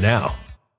now.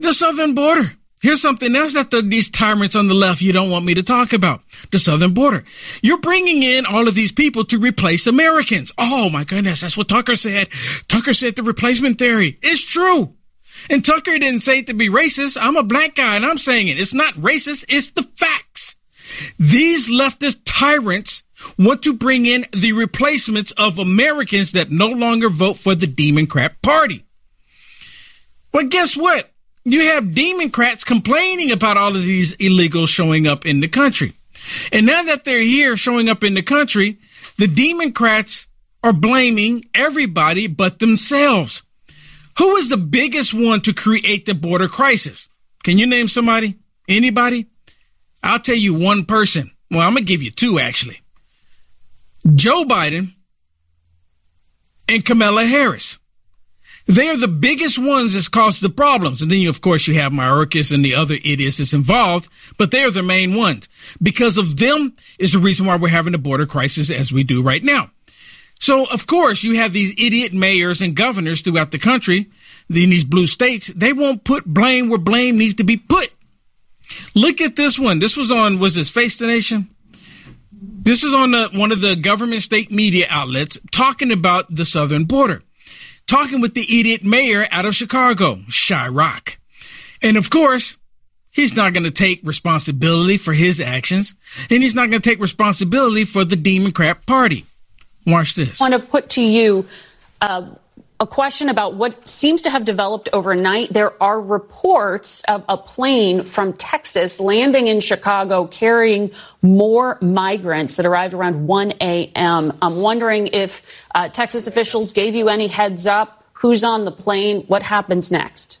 The southern border. Here's something else that the, these tyrants on the left you don't want me to talk about. The southern border. You're bringing in all of these people to replace Americans. Oh my goodness. That's what Tucker said. Tucker said the replacement theory. It's true. And Tucker didn't say it to be racist. I'm a black guy and I'm saying it. It's not racist. It's the facts. These leftist tyrants want to bring in the replacements of Americans that no longer vote for the Democrat Party. Well, guess what? You have Democrats complaining about all of these illegals showing up in the country. And now that they're here showing up in the country, the Democrats are blaming everybody but themselves. Who is the biggest one to create the border crisis? Can you name somebody? Anybody? I'll tell you one person. Well, I'm going to give you two actually. Joe Biden and Kamala Harris. They are the biggest ones that's caused the problems. And then, you, of course, you have Mayorkas and the other idiots that's involved, but they are the main ones. Because of them is the reason why we're having a border crisis as we do right now. So, of course, you have these idiot mayors and governors throughout the country in these blue states. They won't put blame where blame needs to be put. Look at this one. This was on, was this Face the Nation? This is on the, one of the government state media outlets talking about the southern border talking with the idiot mayor out of Chicago, Chirac. And of course, he's not going to take responsibility for his actions, and he's not going to take responsibility for the Democrat Party. Watch this. I want to put to you uh, a question about what seems to have developed overnight. There are reports of a plane from Texas landing in Chicago carrying more migrants that arrived around 1 a.m. I'm wondering if uh, Texas officials gave you any heads up. Who's on the plane? What happens next?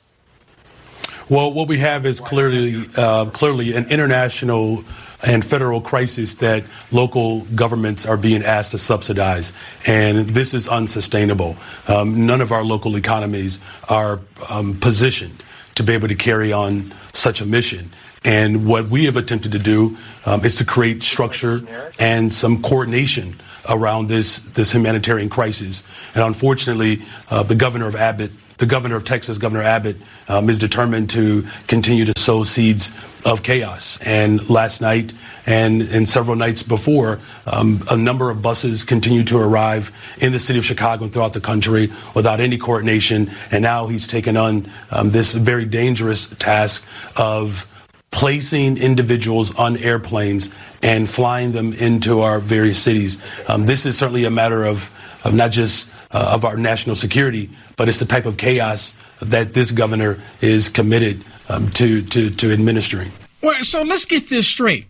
Well, what we have is clearly, uh, clearly an international and federal crisis that local governments are being asked to subsidize. And this is unsustainable. Um, none of our local economies are um, positioned to be able to carry on such a mission. And what we have attempted to do um, is to create structure and some coordination around this, this humanitarian crisis. And unfortunately, uh, the governor of Abbott the governor of Texas, Governor Abbott, um, is determined to continue to sow seeds of chaos. And last night and, and several nights before, um, a number of buses continued to arrive in the city of Chicago and throughout the country without any coordination. And now he's taken on um, this very dangerous task of placing individuals on airplanes and flying them into our various cities. Um, this is certainly a matter of, of not just uh, of our national security, but it's the type of chaos that this governor is committed um, to, to, to administering. Well, so let's get this straight.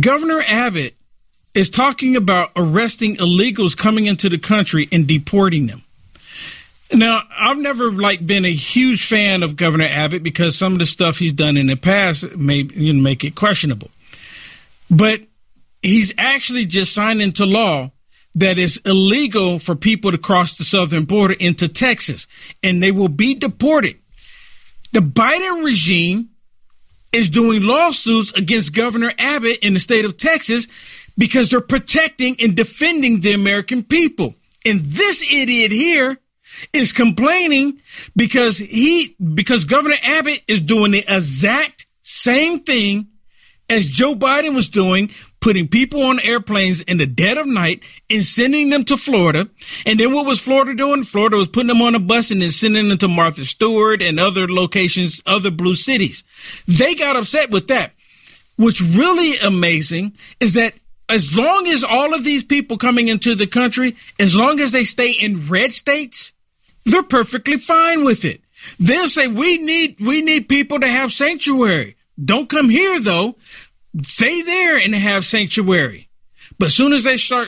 Governor Abbott is talking about arresting illegals coming into the country and deporting them. Now, I've never like been a huge fan of Governor Abbott because some of the stuff he's done in the past may you know, make it questionable. But he's actually just signed into law that it's illegal for people to cross the southern border into Texas, and they will be deported. The Biden regime is doing lawsuits against Governor Abbott in the state of Texas because they're protecting and defending the American people. And this idiot here is complaining because he because Governor Abbott is doing the exact same thing as Joe Biden was doing putting people on airplanes in the dead of night and sending them to Florida. And then what was Florida doing? Florida was putting them on a bus and then sending them to Martha Stewart and other locations, other blue cities. They got upset with that. What's really amazing is that as long as all of these people coming into the country, as long as they stay in red states, they're perfectly fine with it. They'll say, we need, we need people to have sanctuary. Don't come here though stay there and have sanctuary. But as soon as they start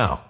now.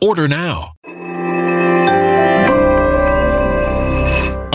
Order now.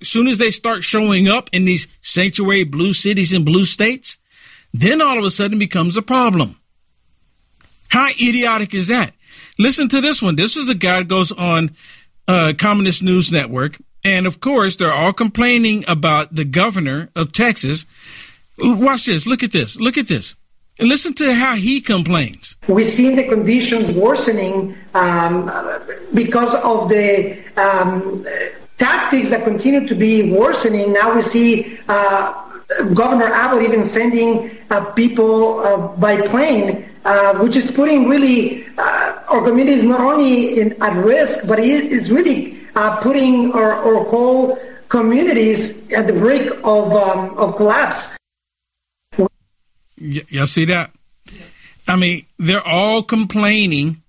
As soon as they start showing up in these sanctuary blue cities and blue states, then all of a sudden becomes a problem. How idiotic is that? Listen to this one. This is a guy goes on uh, Communist News Network. And of course, they're all complaining about the governor of Texas. Watch this. Look at this. Look at this. And listen to how he complains. We see the conditions worsening um, because of the um, tactics that continue to be worsening. Now we see uh, Governor Abbott even sending uh, people uh, by plane, uh, which is putting really uh, our communities not only in, at risk, but it is really uh, putting our, our, whole communities at the brink of, um, of collapse. Y- y'all see that? I mean, they're all complaining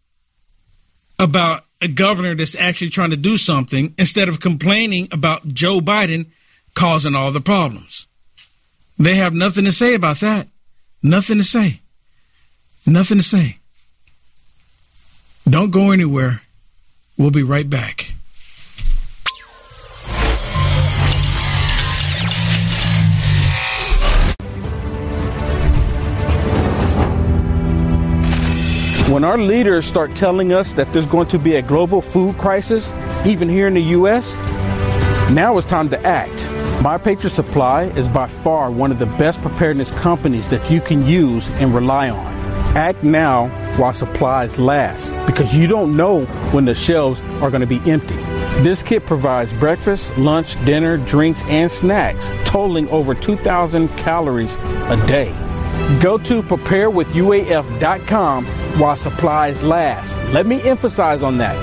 about a governor that's actually trying to do something instead of complaining about Joe Biden causing all the problems. They have nothing to say about that. Nothing to say. Nothing to say. Don't go anywhere. We'll be right back. When our leaders start telling us that there's going to be a global food crisis, even here in the U.S., now it's time to act. My Patriot Supply is by far one of the best preparedness companies that you can use and rely on. Act now while supplies last because you don't know when the shelves are going to be empty. This kit provides breakfast, lunch, dinner, drinks, and snacks, totaling over 2,000 calories a day. Go to preparewithuaf.com while supplies last. Let me emphasize on that.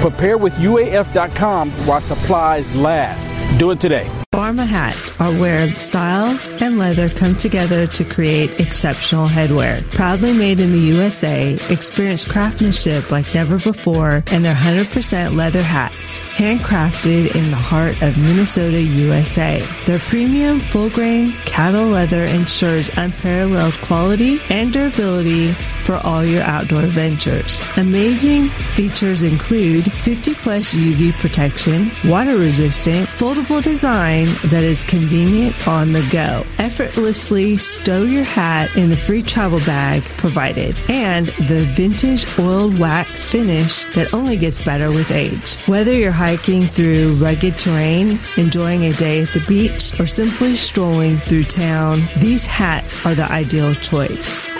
Prepare with UAF.com while supplies last. Do it today. Pharma hats are where style and leather come together to create exceptional headwear. Proudly made in the USA, experience craftsmanship like never before and their 100% leather hats, handcrafted in the heart of Minnesota, USA. Their premium full grain cattle leather ensures unparalleled quality and durability for all your outdoor ventures. Amazing features include 50 plus UV protection, water resistant, foldable design, that is convenient on the go. Effortlessly stow your hat in the free travel bag provided and the vintage oiled wax finish that only gets better with age. Whether you're hiking through rugged terrain, enjoying a day at the beach, or simply strolling through town, these hats are the ideal choice.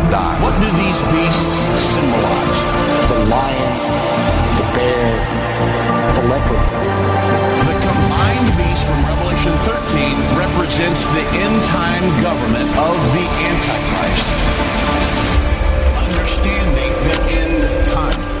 do these beasts symbolize? The lion, the bear, the leopard. The combined beast from Revelation 13 represents the end time government of the Antichrist. Understanding the end time.